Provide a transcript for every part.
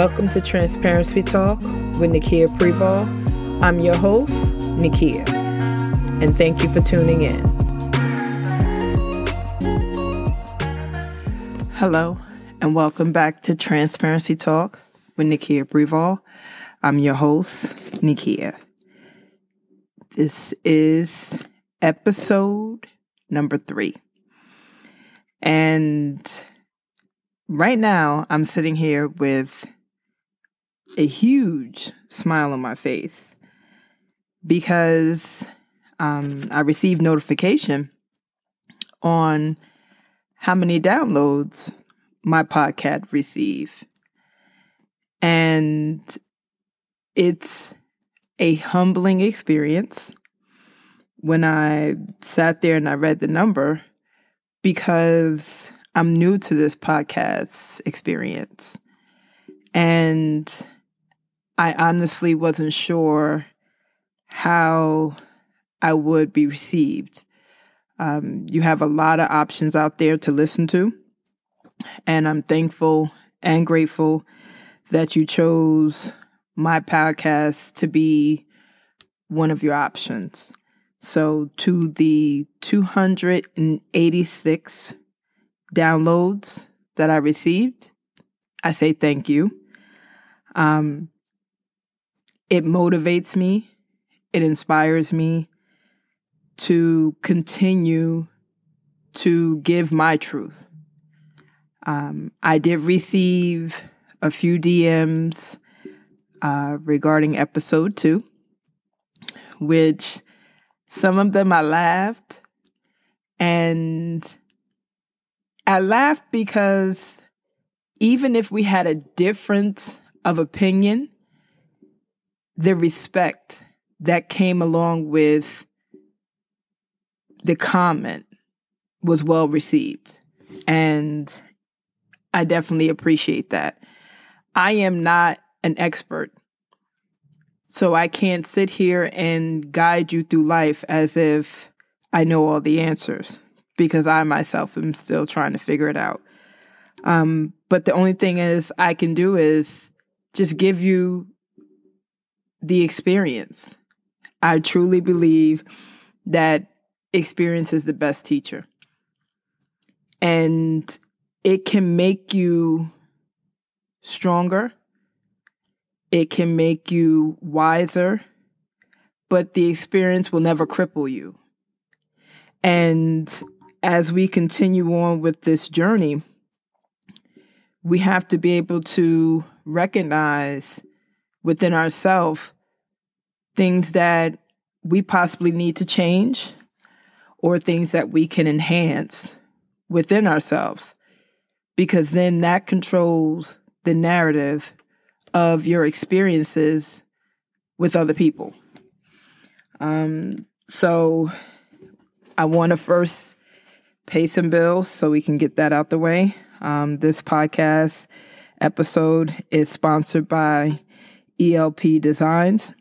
Welcome to Transparency Talk with Nikkia Preval. I'm your host, Nikkia, and thank you for tuning in. Hello, and welcome back to Transparency Talk with Nikkia Preval. I'm your host, Nikkia. This is episode number three. And right now, I'm sitting here with a huge smile on my face because um, I received notification on how many downloads my podcast receive. And it's a humbling experience when I sat there and I read the number because I'm new to this podcast experience. And I honestly wasn't sure how I would be received. Um, you have a lot of options out there to listen to. And I'm thankful and grateful that you chose my podcast to be one of your options. So, to the 286 downloads that I received, I say thank you. Um, it motivates me, it inspires me to continue to give my truth. Um, I did receive a few DMs uh, regarding episode two, which some of them I laughed. And I laughed because even if we had a difference of opinion, the respect that came along with the comment was well received. And I definitely appreciate that. I am not an expert. So I can't sit here and guide you through life as if I know all the answers because I myself am still trying to figure it out. Um, but the only thing is I can do is just give you the experience. I truly believe that experience is the best teacher. And it can make you stronger, it can make you wiser, but the experience will never cripple you. And as we continue on with this journey, we have to be able to recognize within ourselves things that we possibly need to change or things that we can enhance within ourselves because then that controls the narrative of your experiences with other people. Um, so I want to first pay some bills so we can get that out the way. Um, this podcast episode is sponsored by ELP Designs.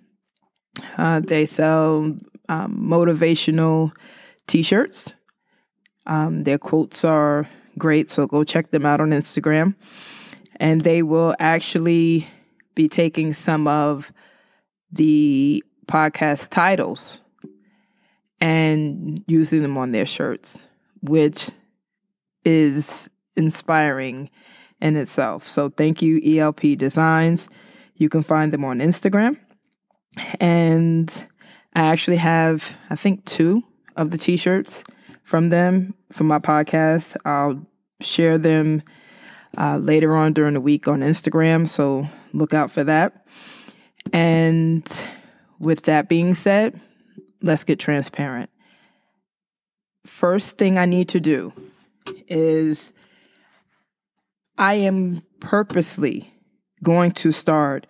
Uh, they sell um, motivational t shirts. Um, their quotes are great, so go check them out on Instagram. And they will actually be taking some of the podcast titles and using them on their shirts, which is inspiring in itself. So thank you, ELP Designs. You can find them on Instagram. And I actually have, I think, two of the t shirts from them for my podcast. I'll share them uh, later on during the week on Instagram. So look out for that. And with that being said, let's get transparent. First thing I need to do is I am purposely going to start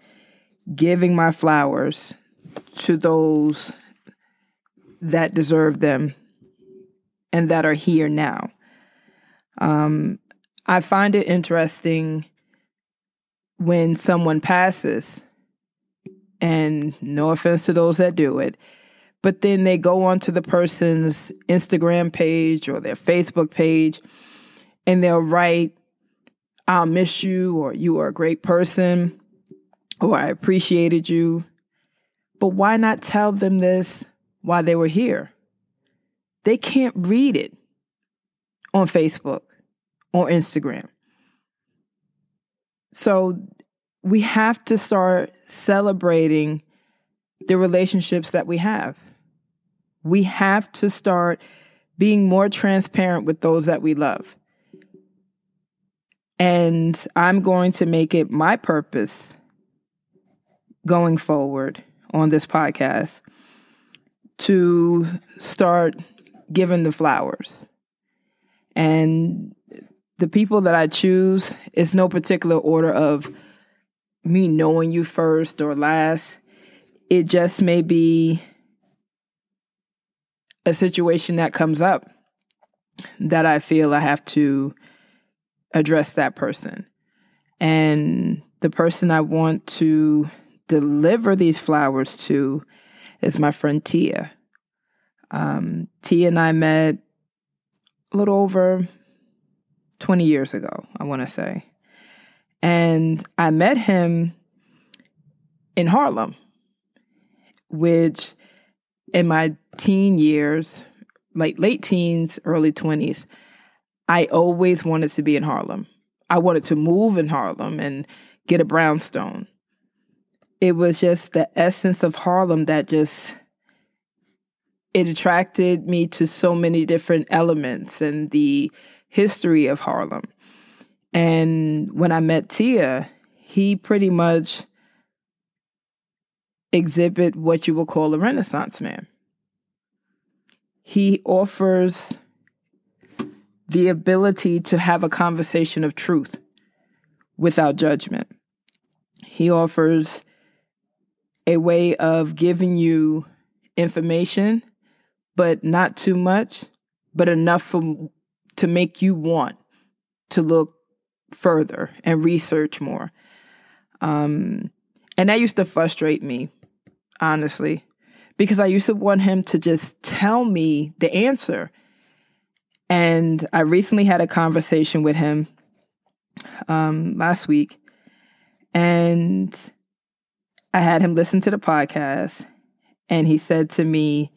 giving my flowers to those that deserve them and that are here now. Um, I find it interesting when someone passes, and no offense to those that do it, but then they go onto the person's Instagram page or their Facebook page and they'll write I'll miss you, or you are a great person. or I appreciated you. But why not tell them this while they were here? They can't read it on Facebook or Instagram. So we have to start celebrating the relationships that we have. We have to start being more transparent with those that we love. And I'm going to make it my purpose going forward on this podcast to start giving the flowers. And the people that I choose it's no particular order of me knowing you first or last. It just may be a situation that comes up that I feel I have to address that person. And the person I want to deliver these flowers to is my friend Tia. Um, Tia and I met a little over 20 years ago, I want to say. And I met him in Harlem, which in my teen years, like late teens, early 20s, I always wanted to be in Harlem. I wanted to move in Harlem and get a brownstone. It was just the essence of Harlem that just it attracted me to so many different elements and the history of Harlem. And when I met Tia, he pretty much exhibit what you would call a renaissance man. He offers the ability to have a conversation of truth without judgment. He offers a way of giving you information, but not too much, but enough for, to make you want to look further and research more. Um, and that used to frustrate me, honestly, because I used to want him to just tell me the answer. And I recently had a conversation with him um, last week, and I had him listen to the podcast, and he said to me,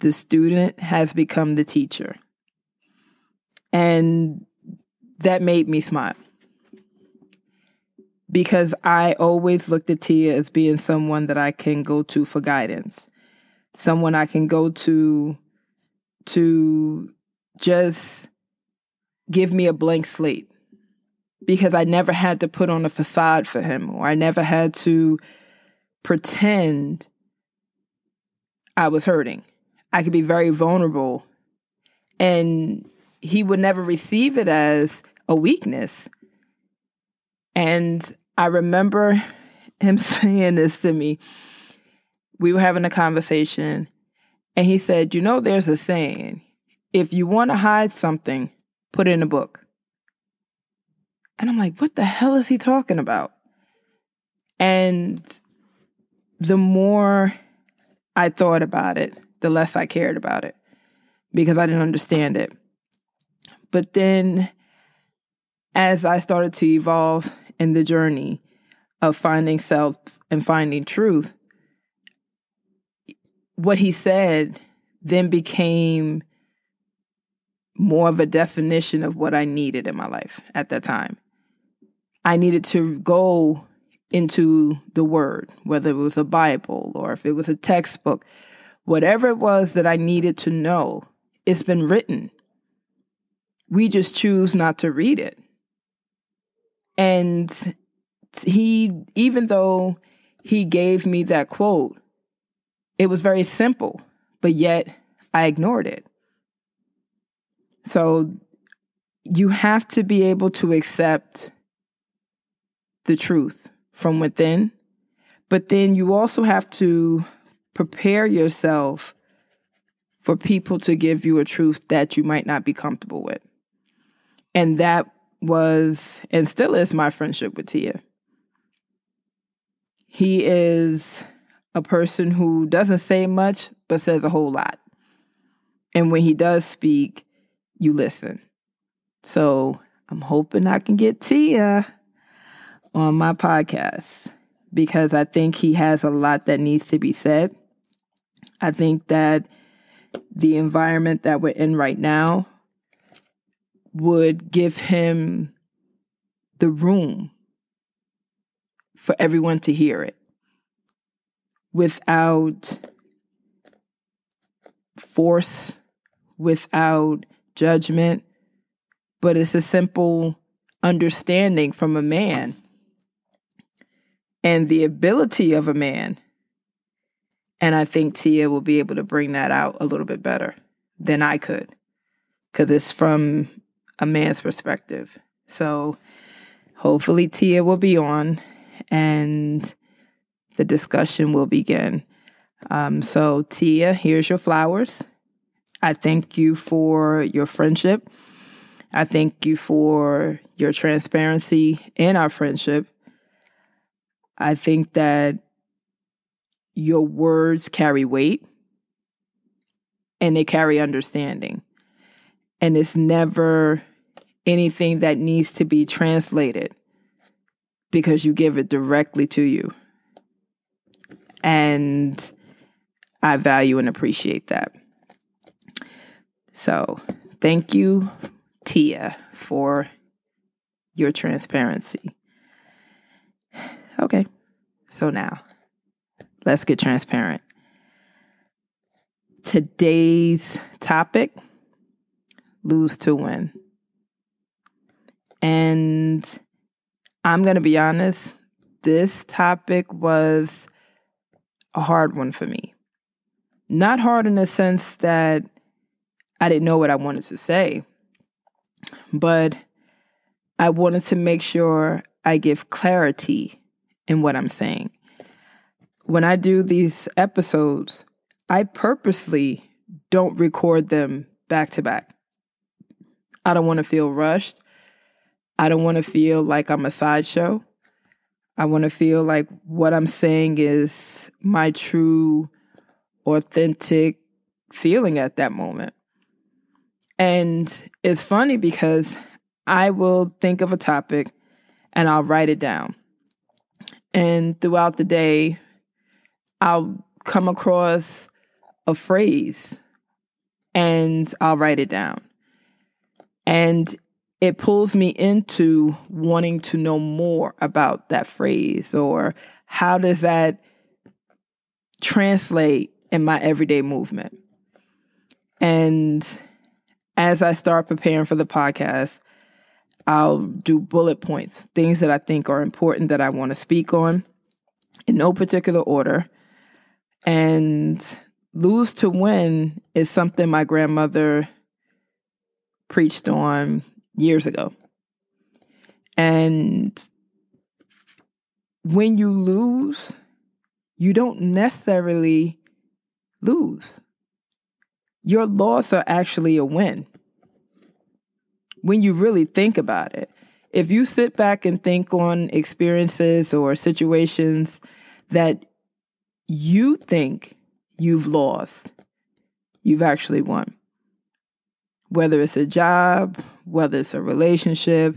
The student has become the teacher. And that made me smile. Because I always looked at Tia as being someone that I can go to for guidance, someone I can go to to just give me a blank slate because I never had to put on a facade for him or I never had to pretend I was hurting. I could be very vulnerable and he would never receive it as a weakness. And I remember him saying this to me. We were having a conversation, and he said, You know, there's a saying if you want to hide something, put it in a book. And I'm like, What the hell is he talking about? And the more I thought about it, the less I cared about it because I didn't understand it. But then as I started to evolve in the journey of finding self and finding truth, what he said then became more of a definition of what I needed in my life at that time. I needed to go into the word, whether it was a Bible or if it was a textbook, whatever it was that I needed to know, it's been written. We just choose not to read it. And he, even though he gave me that quote, it was very simple, but yet I ignored it. So you have to be able to accept the truth from within, but then you also have to prepare yourself for people to give you a truth that you might not be comfortable with. And that was and still is my friendship with Tia. He is a person who doesn't say much but says a whole lot. And when he does speak, you listen. So I'm hoping I can get Tia on my podcast. because I think he has a lot that needs to be said. I think that the environment that we're in right now would give him the room for everyone to hear it without force, without judgment, but it's a simple understanding from a man and the ability of a man. And I think Tia will be able to bring that out a little bit better than I could because it's from a man's perspective. So hopefully, Tia will be on and the discussion will begin. Um, so, Tia, here's your flowers. I thank you for your friendship. I thank you for your transparency in our friendship. I think that your words carry weight and they carry understanding. And it's never anything that needs to be translated because you give it directly to you. And I value and appreciate that. So, thank you, Tia, for your transparency. Okay. So now, let's get transparent. Today's topic lose to win. And I'm going to be honest, this topic was a hard one for me. Not hard in the sense that I didn't know what I wanted to say, but I wanted to make sure I give clarity in what I'm saying. When I do these episodes, I purposely don't record them back to back. I don't want to feel rushed. I don't want to feel like I'm a sideshow. I want to feel like what I'm saying is my true, authentic feeling at that moment. And it's funny because I will think of a topic and I'll write it down. And throughout the day, I'll come across a phrase and I'll write it down. And it pulls me into wanting to know more about that phrase or how does that translate in my everyday movement. And as I start preparing for the podcast, I'll do bullet points, things that I think are important that I want to speak on in no particular order. And lose to win is something my grandmother preached on years ago. And when you lose, you don't necessarily lose. Your loss are actually a win when you really think about it. If you sit back and think on experiences or situations that you think you've lost, you've actually won. Whether it's a job, whether it's a relationship,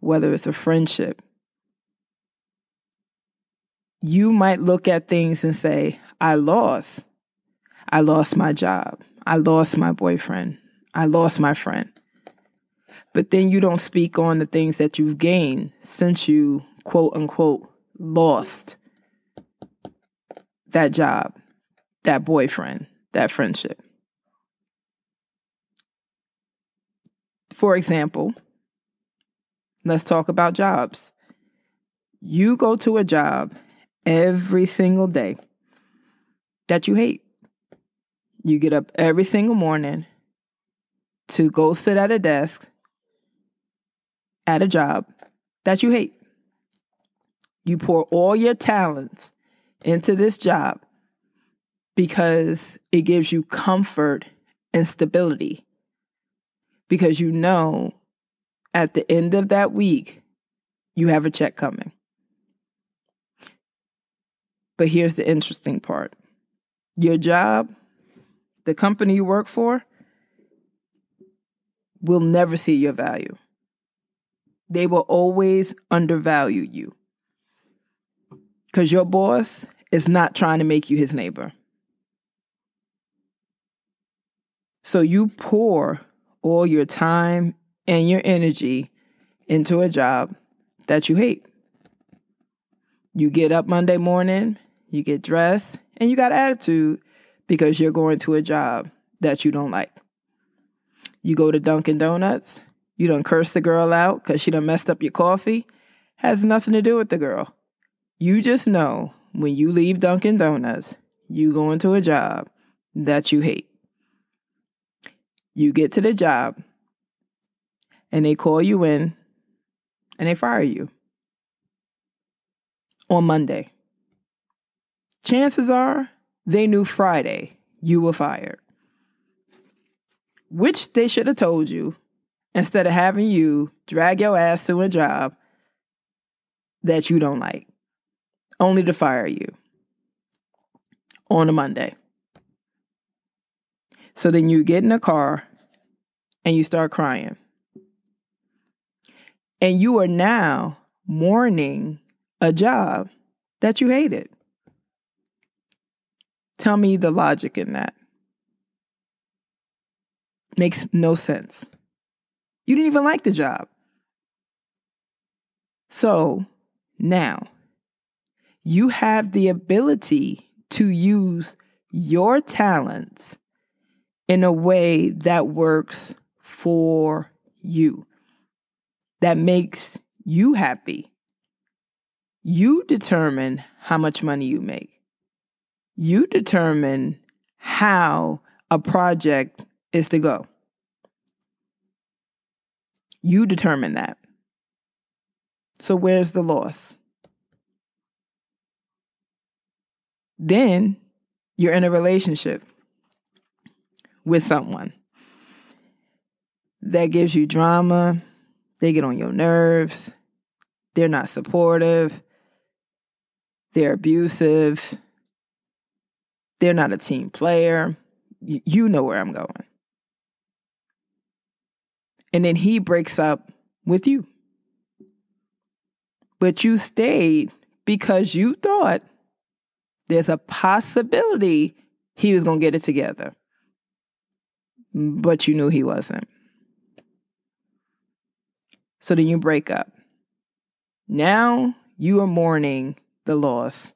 whether it's a friendship. You might look at things and say, I lost. I lost my job. I lost my boyfriend. I lost my friend but then you don't speak on the things that you've gained since you quote unquote lost that job, that boyfriend, that friendship. For example, let's talk about jobs. You go to a job every single day that you hate. You get up every single morning to go sit at a desk at a job that you hate. You pour all your talents into this job because it gives you comfort and stability. Because you know at the end of that week, you have a check coming. But here's the interesting part your job, the company you work for, will never see your value they will always undervalue you. Because your boss is not trying to make you his neighbor. So you pour all your time and your energy into a job that you hate. You get up Monday morning, you get dressed, and you got attitude because you're going to a job that you don't like. You go to Dunkin' Donuts, you don't curse the girl out because she done messed up your coffee. Has nothing to do with the girl. You just know when you leave Dunkin' Donuts, you go into a job that you hate. You get to the job and they call you in and they fire you on Monday. Chances are they knew Friday you were fired, which they should have told you instead of having you drag your ass to a job that you don't like, only to fire you on a Monday. So then you get in a car and you start crying. And you are now mourning a job that you hated. Tell me the logic in that. Makes no sense. You didn't even like the job. So now you have the ability to use your talents in a way that works for you, that makes you happy. You determine how much money you make. You determine how a project is to go. You determine that. So, where's the loss? Then you're in a relationship with someone that gives you drama, they get on your nerves, they're not supportive, they're abusive, they're not a team player. You know where I'm going. And then he breaks up with you. But you stayed because you thought there's a possibility he was going to get it together. But you knew he wasn't. So then you break up. Now you are mourning the loss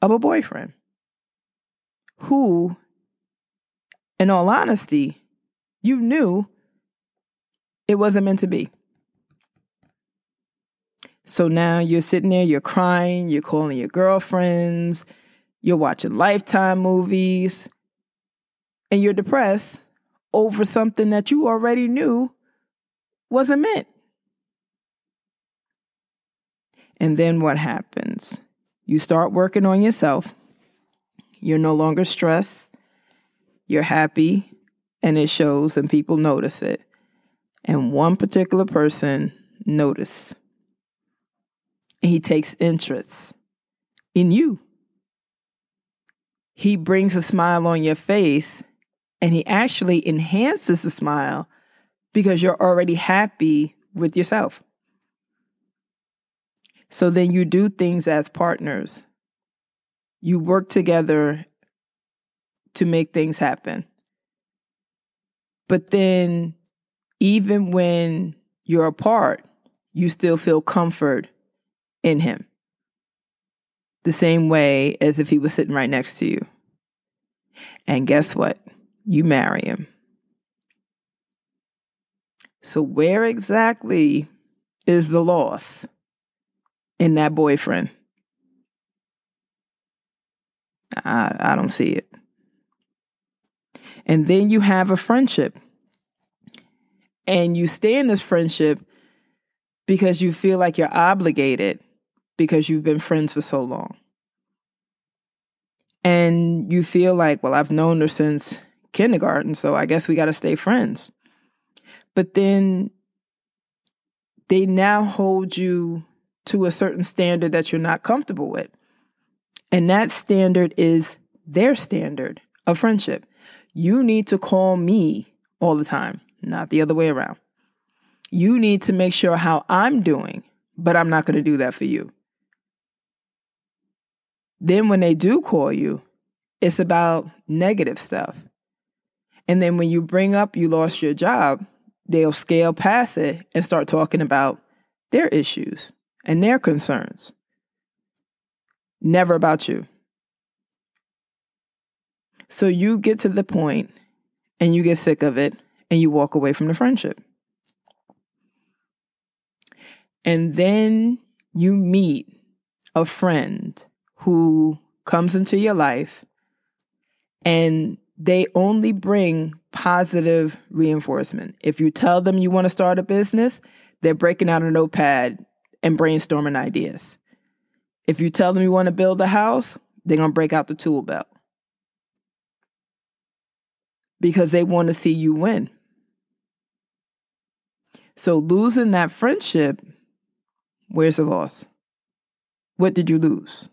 of a boyfriend who, in all honesty, you knew it wasn't meant to be. So now you're sitting there, you're crying, you're calling your girlfriends, you're watching Lifetime movies, and you're depressed over something that you already knew wasn't meant. And then what happens? You start working on yourself. You're no longer stressed. You're happy, and it shows, and people notice it and one particular person noticed. And he takes interest in you. He brings a smile on your face and he actually enhances the smile because you're already happy with yourself. So then you do things as partners. You work together to make things happen. But then even when you're apart, you still feel comfort in him. The same way as if he was sitting right next to you. And guess what? You marry him. So, where exactly is the loss in that boyfriend? I, I don't see it. And then you have a friendship and you stay in this friendship because you feel like you're obligated because you've been friends for so long. And you feel like, well, I've known her since kindergarten, so I guess we got to stay friends. But then they now hold you to a certain standard that you're not comfortable with. And that standard is their standard of friendship. You need to call me all the time not the other way around. You need to make sure how I'm doing, but I'm not going to do that for you. Then when they do call you, it's about negative stuff. And then when you bring up you lost your job, they'll scale past it and start talking about their issues and their concerns. Never about you. So you get to the point and you get sick of it and you walk away from the friendship. And then you meet a friend who comes into your life and they only bring positive reinforcement. If you tell them you want to start a business, they're breaking out a notepad and brainstorming ideas. If you tell them you want to build a house, they're going to break out the tool belt because they want to see you win. So losing that friendship, where's the loss? What did you lose?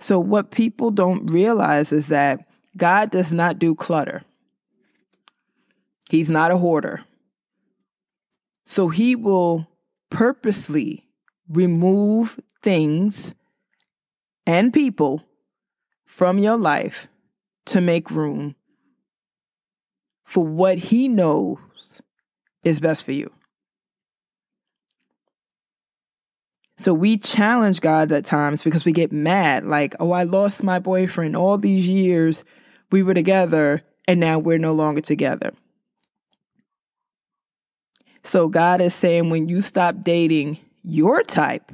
So, what people don't realize is that God does not do clutter. He's not a hoarder. So, He will purposely remove things and people from your life to make room for what He knows is best for you. So we challenge God at times because we get mad, like, oh, I lost my boyfriend. All these years we were together and now we're no longer together. So God is saying when you stop dating your type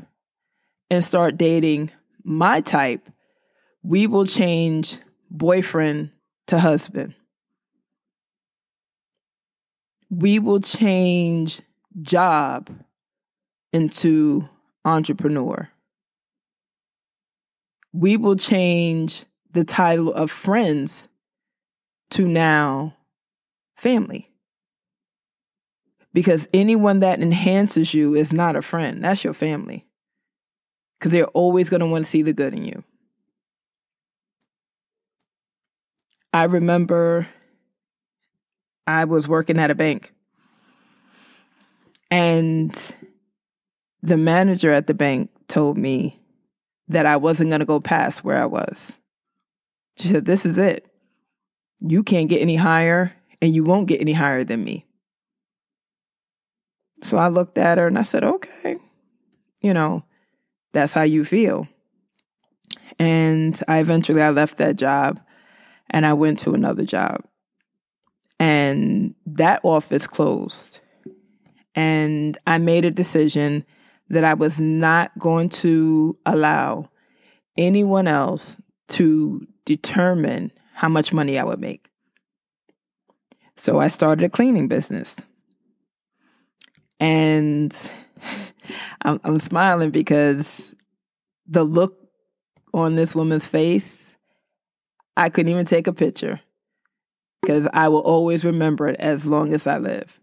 and start dating my type, we will change boyfriend to husband. We will change job into entrepreneur. We will change the title of friends to now family. Because anyone that enhances you is not a friend, that's your family. Because they're always going to want to see the good in you. I remember I was working at a bank and the manager at the bank told me that I wasn't going to go past where I was. She said, This is it. You can't get any higher, and you won't get any higher than me. So I looked at her and I said, Okay, you know, that's how you feel. And I eventually I left that job and I went to another job. And that office closed. And I made a decision that I was not going to allow anyone else to determine how much money I would make. So I started a cleaning business. And I'm, I'm smiling because the look on this woman's face, I couldn't even take a picture because I will always remember it as long as I live.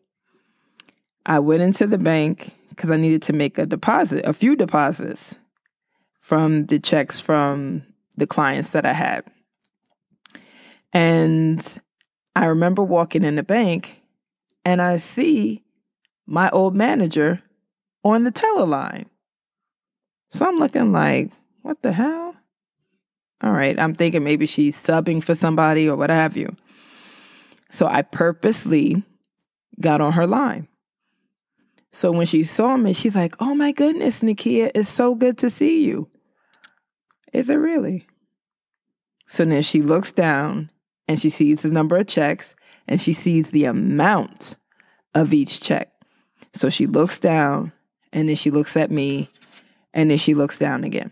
I went into the bank because I needed to make a deposit, a few deposits from the checks from the clients that I had. And I remember walking in the bank and I see my old manager on the teller line. So I'm looking like, what the hell? All right, I'm thinking maybe she's subbing for somebody or what have you. So I purposely got on her line. So when she saw me, she's like, Oh my goodness, Nakia, it's so good to see you. Is it really? So then she looks down and she sees the number of checks and she sees the amount of each check. So she looks down and then she looks at me and then she looks down again.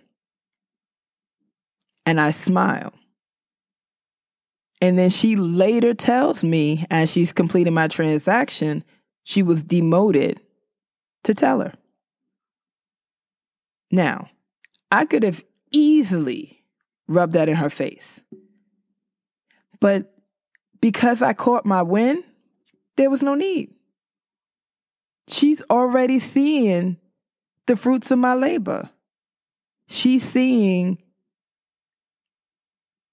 And I smile. And then she later tells me, as she's completing my transaction, she was demoted to tell her. Now, I could have easily rubbed that in her face. But because I caught my win, there was no need. She's already seeing the fruits of my labor. She's seeing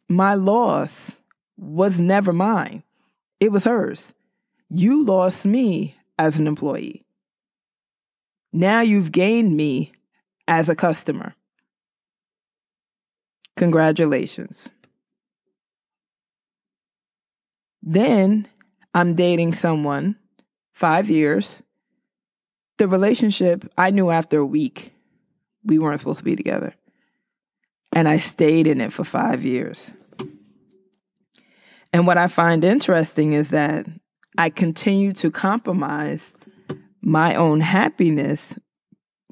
my loss was never mine, it was hers. You lost me as an employee. Now you've gained me as a customer. Congratulations. Then I'm dating someone, five years. The relationship, I knew after a week we weren't supposed to be together. And I stayed in it for five years. And what I find interesting is that I continue to compromise my own happiness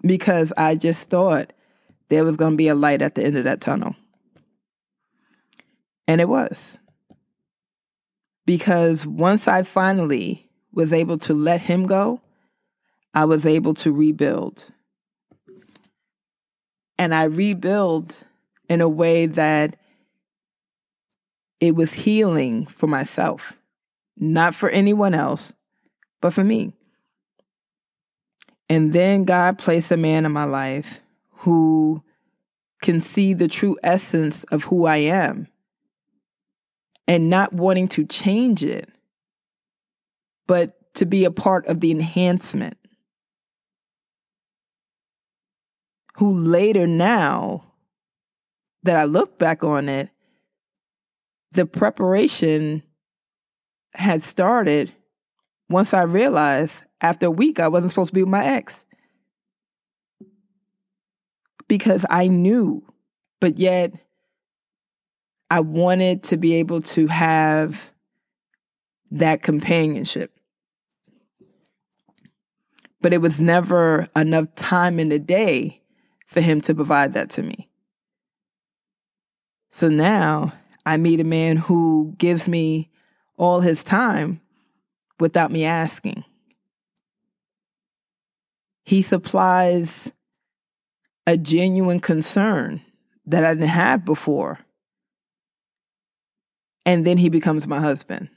because I just thought there was going to be a light at the end of that tunnel. And it was. Because once I finally was able to let him go, I was able to rebuild. And I rebuild in a way that it was healing for myself, not for anyone else, but for me. And then God placed a man in my life who can see the true essence of who I am and not wanting to change it, but to be a part of the enhancement. Who later now that I look back on it, the preparation had started once I realized after a week I wasn't supposed to be with my ex. Because I knew, but yet I wanted to be able to have that companionship. But it was never enough time in the day for him to provide that to me. So now I meet a man who gives me all his time without me asking. He supplies a genuine concern that I didn't have before. And then he becomes my husband.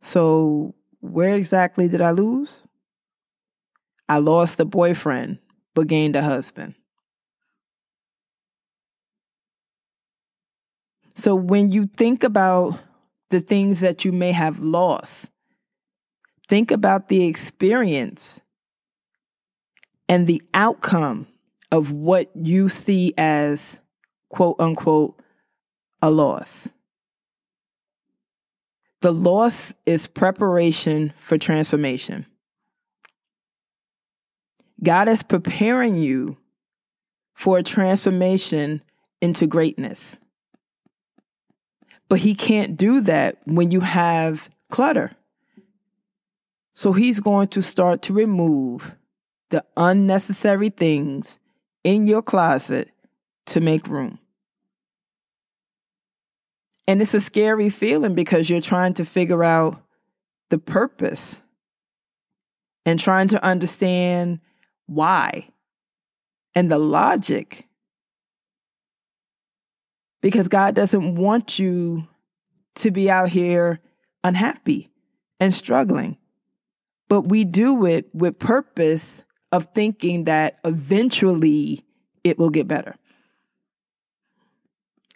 So, where exactly did I lose? I lost a boyfriend, but gained a husband. So, when you think about the things that you may have lost. Think about the experience and the outcome of what you see as quote unquote a loss. The loss is preparation for transformation. God is preparing you for a transformation into greatness. But he can't do that when you have clutter. So he's going to start to remove the unnecessary things in your closet to make room. And it's a scary feeling because you're trying to figure out the purpose and trying to understand why and the logic because God doesn't want you to be out here unhappy and struggling. But we do it with purpose of thinking that eventually it will get better.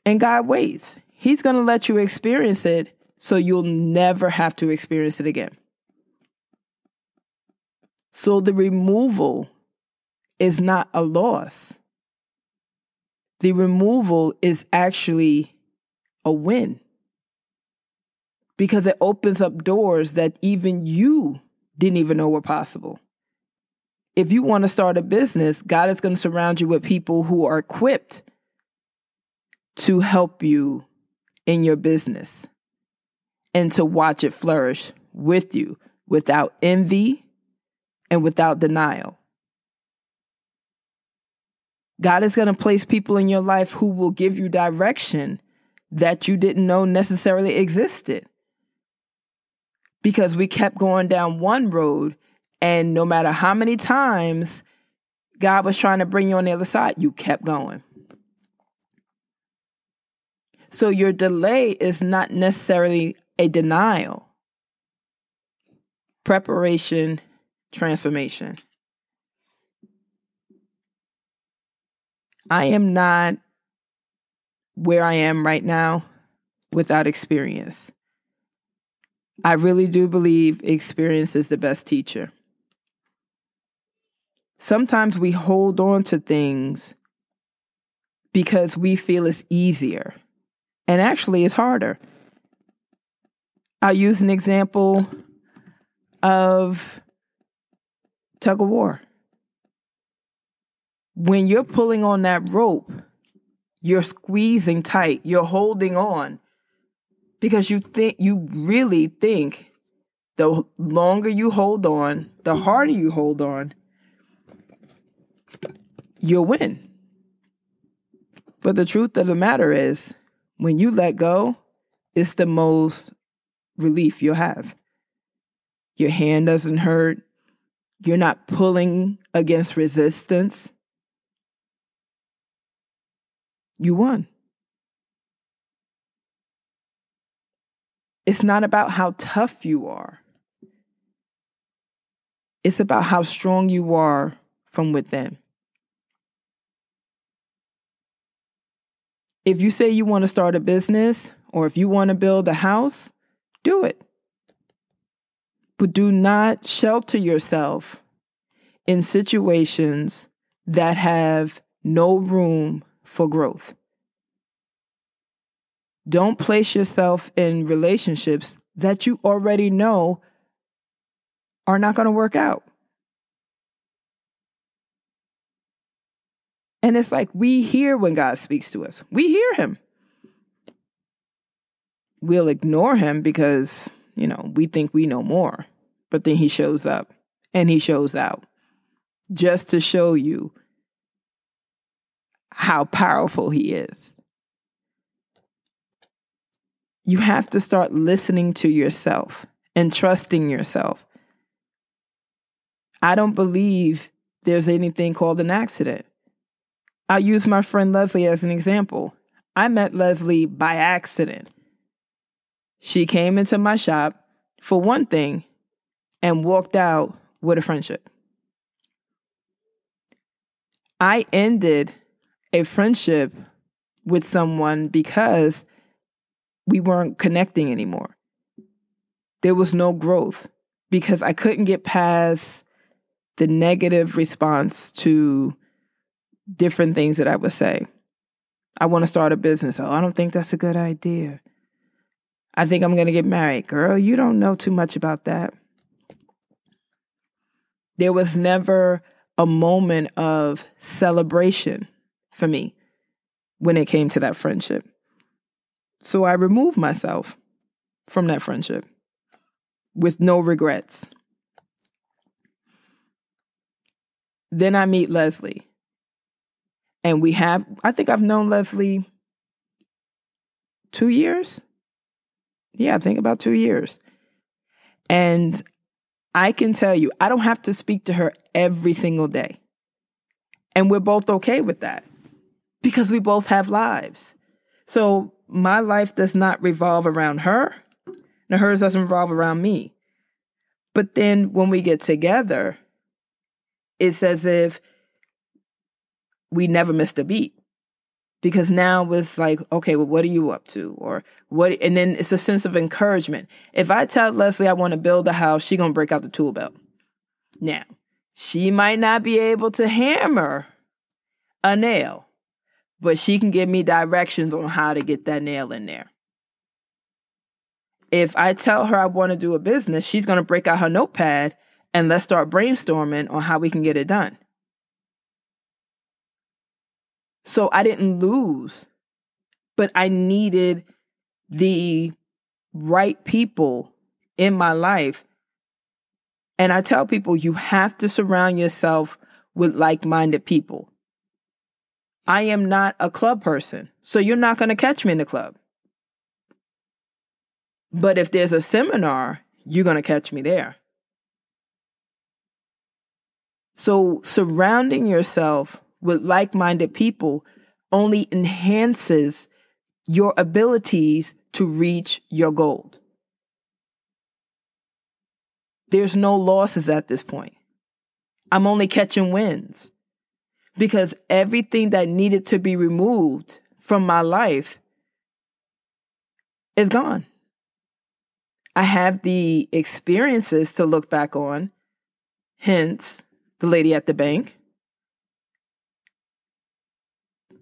And God waits. He's going to let you experience it so you'll never have to experience it again. So the removal is not a loss the removal is actually a win because it opens up doors that even you didn't even know were possible. If you want to start a business, God is going to surround you with people who are equipped to help you in your business and to watch it flourish with you without envy and without denial. God is going to place people in your life who will give you direction that you didn't know necessarily existed. Because we kept going down one road, and no matter how many times God was trying to bring you on the other side, you kept going. So your delay is not necessarily a denial. Preparation, transformation. I am not where I am right now without experience. I really do believe experience is the best teacher. Sometimes we hold on to things because we feel it's easier. And actually, it's harder. I'll use an example of tug of war. When you're pulling on that rope, you're squeezing tight, you're holding on because you think you really think the longer you hold on, the harder you hold on, you'll win. But the truth of the matter is, when you let go, it's the most relief you'll have. Your hand doesn't hurt. You're not pulling against resistance. You won. It's not about how tough you are. It's about how strong you are from within. If you say you want to start a business or if you want to build a house, do it. But do not shelter yourself in situations that have no room for growth. Don't place yourself in relationships that you already know are not going to work out. And it's like we hear when God speaks to us, we hear Him. We'll ignore Him because, you know, we think we know more. But then He shows up and He shows out just to show you how powerful He is. You have to start listening to yourself and trusting yourself. I don't believe there's anything called an accident. I'll use my friend Leslie as an example. I met Leslie by accident. She came into my shop for one thing and walked out with a friendship. I ended a friendship with someone because we weren't connecting anymore. There was no growth because I couldn't get past the negative response to different things that I would say. I want to start a business. Oh, I don't think that's a good idea. I think I'm going to get married. Girl, you don't know too much about that. There was never a moment of celebration for me when it came to that friendship. So I removed myself from that friendship with no regrets. Then I meet Leslie. And we have, I think I've known Leslie two years. Yeah, I think about two years. And I can tell you, I don't have to speak to her every single day. And we're both okay with that because we both have lives. So my life does not revolve around her, and hers doesn't revolve around me. But then when we get together, it's as if we never missed a beat because now it's like, okay, well, what are you up to? Or what? And then it's a sense of encouragement. If I tell Leslie I want to build a house, she gonna break out the tool belt. Now, she might not be able to hammer a nail, but she can give me directions on how to get that nail in there. If I tell her I want to do a business, she's gonna break out her notepad and let's start brainstorming on how we can get it done. So I didn't lose, but I needed the right people in my life. And I tell people you have to surround yourself with like minded people. I am not a club person, so you're not going to catch me in the club. But if there's a seminar, you're going to catch me there. So surrounding yourself with like minded people only enhances your abilities to reach your goal. There's no losses at this point. I'm only catching wins because everything that needed to be removed from my life is gone. I have the experiences to look back on, hence the lady at the bank.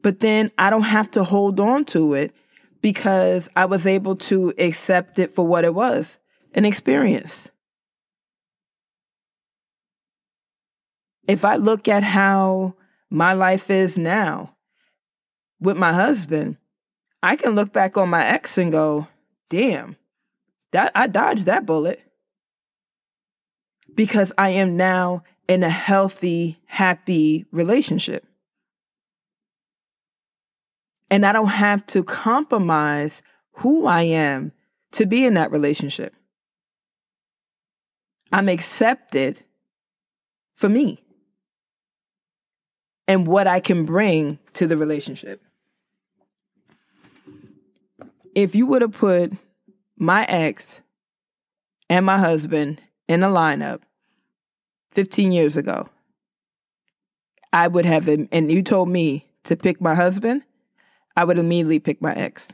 But then I don't have to hold on to it because I was able to accept it for what it was an experience. If I look at how my life is now with my husband, I can look back on my ex and go, damn, that I dodged that bullet. Because I am now in a healthy, happy relationship. And I don't have to compromise who I am to be in that relationship. I'm accepted for me and what I can bring to the relationship. If you would have put my ex and my husband in a lineup 15 years ago, I would have, and you told me to pick my husband, I would immediately pick my ex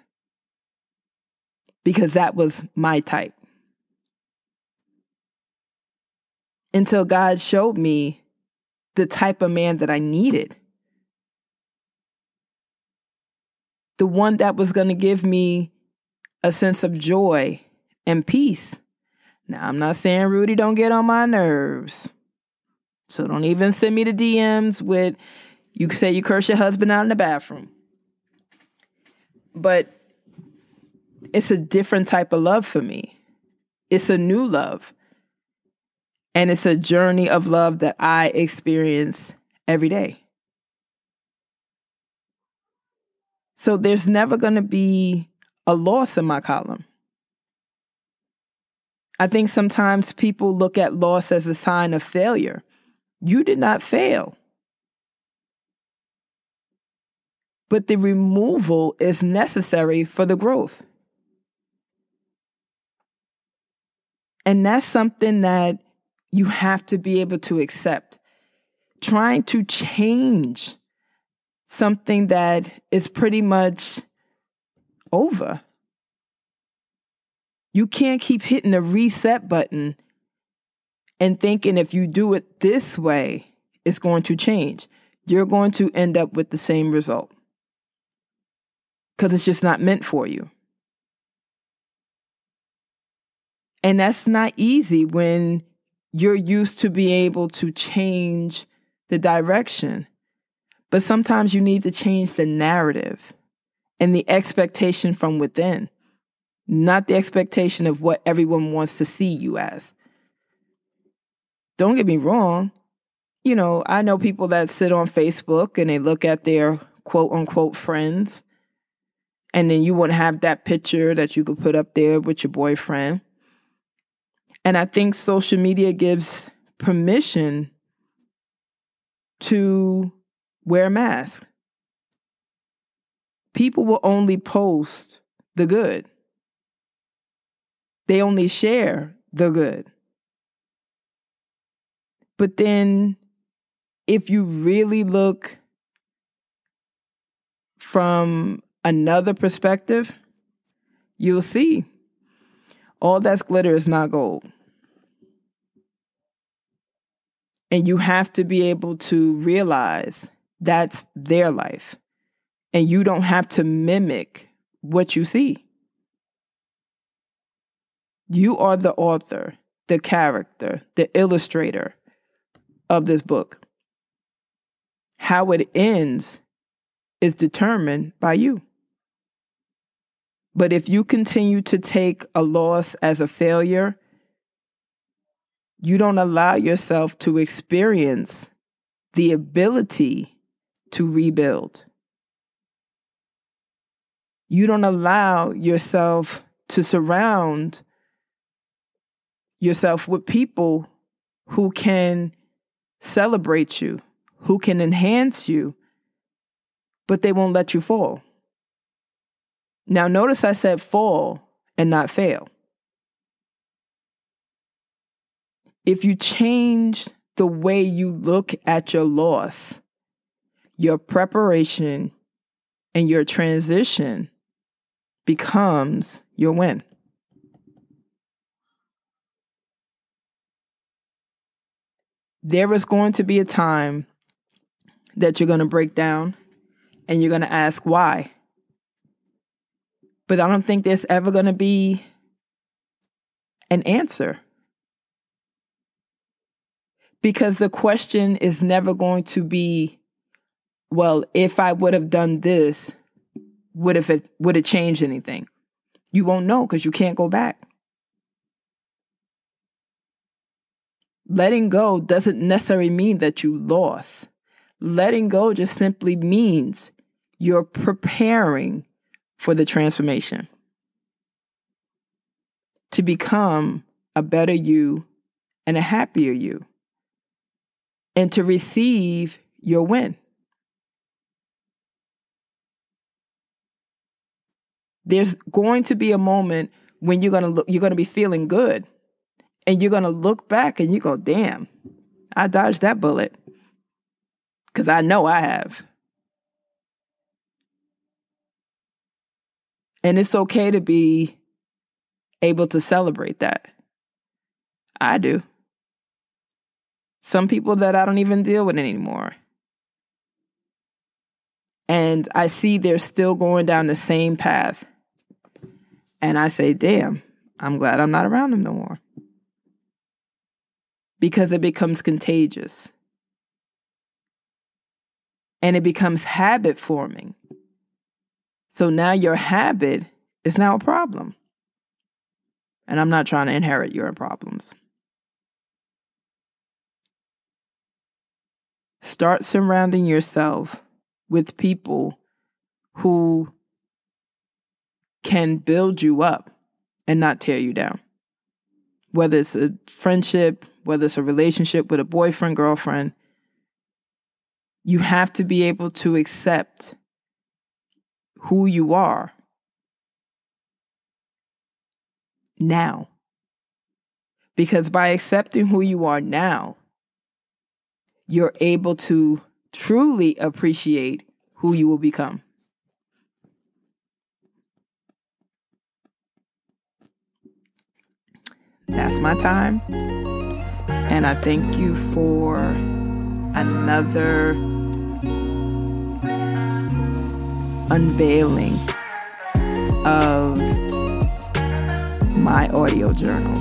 because that was my type. Until God showed me the type of man that I needed. The one that was going to give me a sense of joy and peace. Now, I'm not saying Rudy don't get on my nerves. So don't even send me the DMs with you say you curse your husband out in the bathroom but it's a different type of love for me. It's a new love. And it's a journey of love that I experience every day. So there's never going to be a loss in my column. I think sometimes people look at loss as a sign of failure. You did not fail. but the removal is necessary for the growth. And that's something that you have to be able to accept. Trying to change something that is pretty much over. You can't keep hitting the reset button and thinking if you do it this way, it's going to change. You're going to end up with the same result because it's just not meant for you. And that's not easy when you're used to be able to change the direction. But sometimes you need to change the narrative and the expectation from within, not the expectation of what everyone wants to see you as. Don't get me wrong. You know, I know people that sit on Facebook and they look at their quote unquote friends and then you want to have that picture that you could put up there with your boyfriend. And I think social media gives permission to wear a mask. People will only post the good. They only share the good. But then, if you really look from another perspective, you'll see all that's glitter is not gold. And you have to be able to realize that's their life. And you don't have to mimic what you see. You are the author, the character, the illustrator of this book. How it ends is determined by you. But if you continue to take a loss as a failure, you don't allow yourself to experience the ability to rebuild. You don't allow yourself to surround yourself with people who can celebrate you, who can enhance you, but they won't let you fall. Now, notice I said fall and not fail. If you change the way you look at your loss, your preparation and your transition becomes your win. There is going to be a time that you're going to break down and you're going to ask why. But I don't think there's ever going to be an answer. Because the question is never going to be, well, if I would have done this, would have it would it changed anything? You won't know because you can't go back. Letting go doesn't necessarily mean that you lost. Letting go just simply means you're preparing for the transformation to become a better you and a happier you and to receive your win. There's going to be a moment when you're going to look you're going to be feeling good and you're going to look back and you go, "Damn, I dodged that bullet." Cuz I know I have. And it's okay to be able to celebrate that. I do. Some people that I don't even deal with anymore. And I see they're still going down the same path. And I say, damn, I'm glad I'm not around them no more. Because it becomes contagious. And it becomes habit forming. So now your habit is now a problem. And I'm not trying to inherit your problems. Start surrounding yourself with people who can build you up and not tear you down. Whether it's a friendship, whether it's a relationship with a boyfriend, girlfriend, you have to be able to accept who you are now. Because by accepting who you are now, you're able to truly appreciate who you will become. That's my time. And I thank you for another unveiling of my audio journal.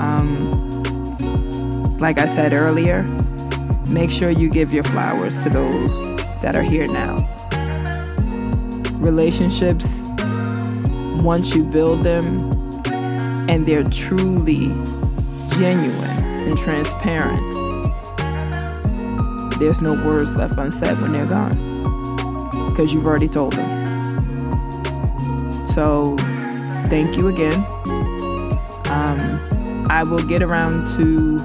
Um, like I said earlier, make sure you give your flowers to those that are here now. Relationships, once you build them and they're truly genuine and transparent, there's no words left unsaid when they're gone because you've already told them. So, thank you again. Um, I will get around to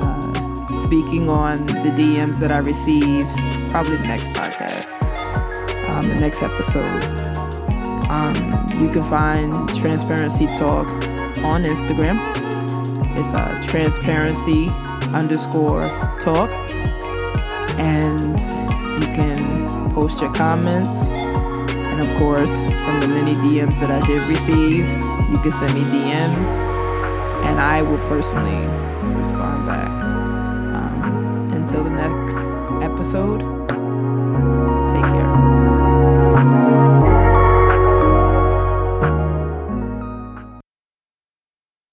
uh, speaking on the DMs that I received probably the next podcast, um, the next episode. Um, you can find Transparency Talk on Instagram. It's uh, transparency underscore talk. And you can post your comments. And of course, from the many DMs that I did receive, you can send me DMs and I will personally respond back. Um, until the next episode,